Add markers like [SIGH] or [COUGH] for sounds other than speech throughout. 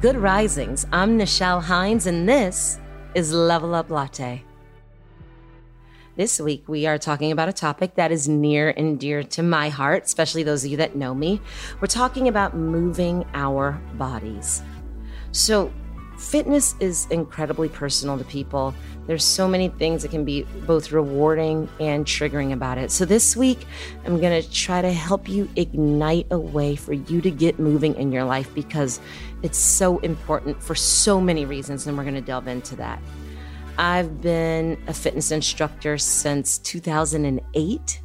Good Risings. I'm Nichelle Hines, and this is Level Up Latte. This week, we are talking about a topic that is near and dear to my heart, especially those of you that know me. We're talking about moving our bodies. So, fitness is incredibly personal to people. There's so many things that can be both rewarding and triggering about it. So this week, I'm going to try to help you ignite a way for you to get moving in your life because it's so important for so many reasons and we're going to delve into that. I've been a fitness instructor since 2008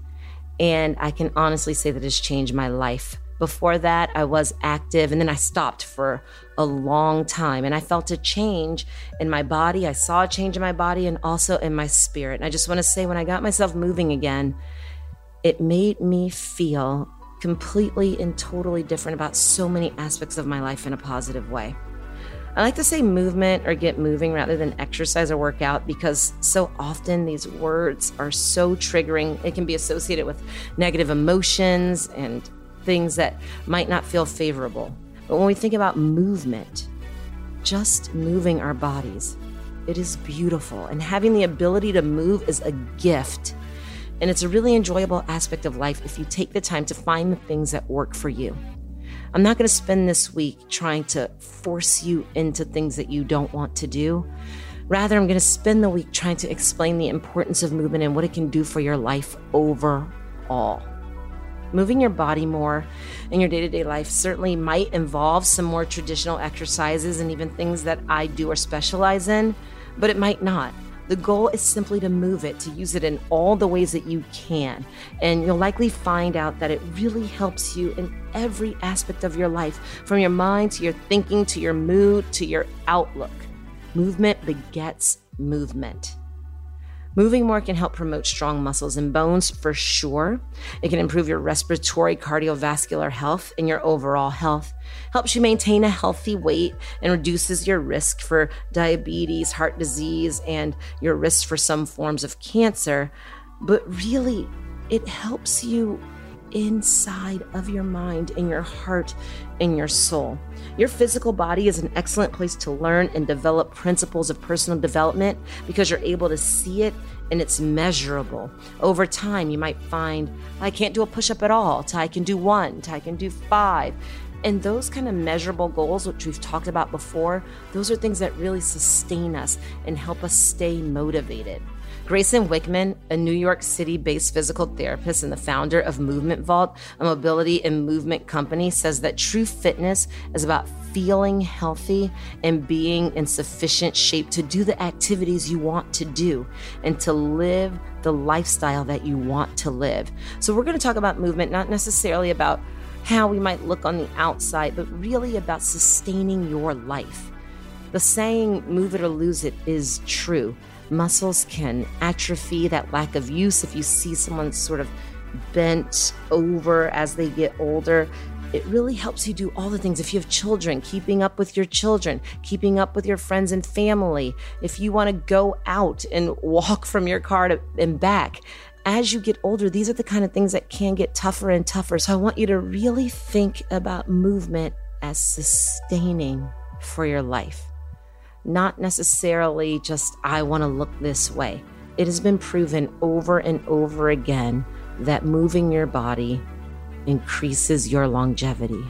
and I can honestly say that it's changed my life before that, I was active and then I stopped for a long time and I felt a change in my body. I saw a change in my body and also in my spirit. And I just want to say, when I got myself moving again, it made me feel completely and totally different about so many aspects of my life in a positive way. I like to say movement or get moving rather than exercise or workout because so often these words are so triggering. It can be associated with negative emotions and things that might not feel favorable. But when we think about movement, just moving our bodies, it is beautiful. And having the ability to move is a gift. And it's a really enjoyable aspect of life if you take the time to find the things that work for you. I'm not going to spend this week trying to force you into things that you don't want to do. Rather, I'm going to spend the week trying to explain the importance of movement and what it can do for your life overall. Moving your body more in your day to day life certainly might involve some more traditional exercises and even things that I do or specialize in, but it might not. The goal is simply to move it, to use it in all the ways that you can. And you'll likely find out that it really helps you in every aspect of your life, from your mind to your thinking to your mood to your outlook. Movement begets movement. Moving more can help promote strong muscles and bones for sure. It can improve your respiratory, cardiovascular health and your overall health. Helps you maintain a healthy weight and reduces your risk for diabetes, heart disease, and your risk for some forms of cancer. But really, it helps you inside of your mind, in your heart, in your soul. Your physical body is an excellent place to learn and develop principles of personal development because you're able to see it and it's measurable. Over time, you might find, I can't do a push up at all, to I can do one, to I can do five. And those kind of measurable goals, which we've talked about before, those are things that really sustain us and help us stay motivated. Grayson Wickham, a New York City based physical therapist and the founder of Movement Vault, a mobility and movement company, says that true fitness is about feeling healthy and being in sufficient shape to do the activities you want to do and to live the lifestyle that you want to live. So, we're going to talk about movement, not necessarily about how we might look on the outside, but really about sustaining your life. The saying, move it or lose it, is true muscles can atrophy, that lack of use. If you see someone sort of bent over as they get older, it really helps you do all the things. If you have children, keeping up with your children, keeping up with your friends and family. If you want to go out and walk [LAUGHS] from your car to, and back, as you get older, these are the kind of things that can get tougher and tougher. So I want you to really think about movement as sustaining for your life not necessarily just, I want to look this way. It has been proven over and over again that moving your body increases your longevity.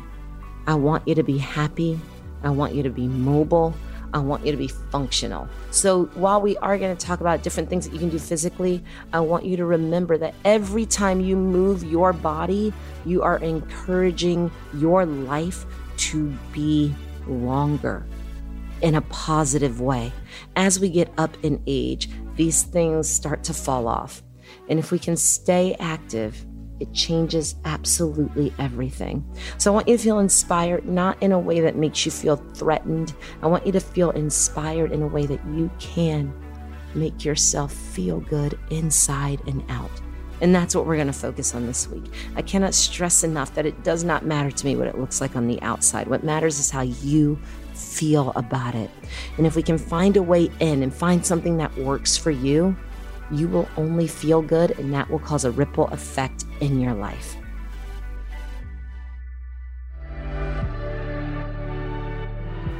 I want you to be happy. I want you to be mobile. I want you to be functional. So, while we are going to talk about different things that you can do physically, I want you to remember that every time you move your body, you are encouraging your life to be longer in a positive way. As we get up in age, these things start to fall off. And if we can stay active it changes absolutely everything. So I want you to feel inspired, not in a way that makes you feel threatened. I want you to feel inspired in a way that you can make yourself feel good inside and out. And that's what we're going to focus on this week. I cannot stress enough that it does not matter to me what it looks like on the outside. What matters is how you feel about it. And if we can find a way in and find something that works for you, you will only feel good, and that will cause a ripple effect in your life.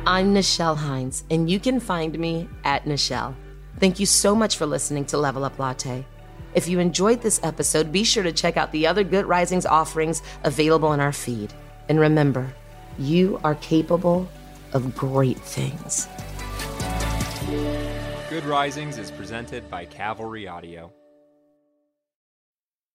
I'm Nichelle Hines, and you can find me at Nichelle. Thank you so much for listening to Level Up Latte. If you enjoyed this episode, be sure to check out the other Good Risings offerings available in our feed. And remember, you are capable of great things. Good Risings is presented by Cavalry Audio.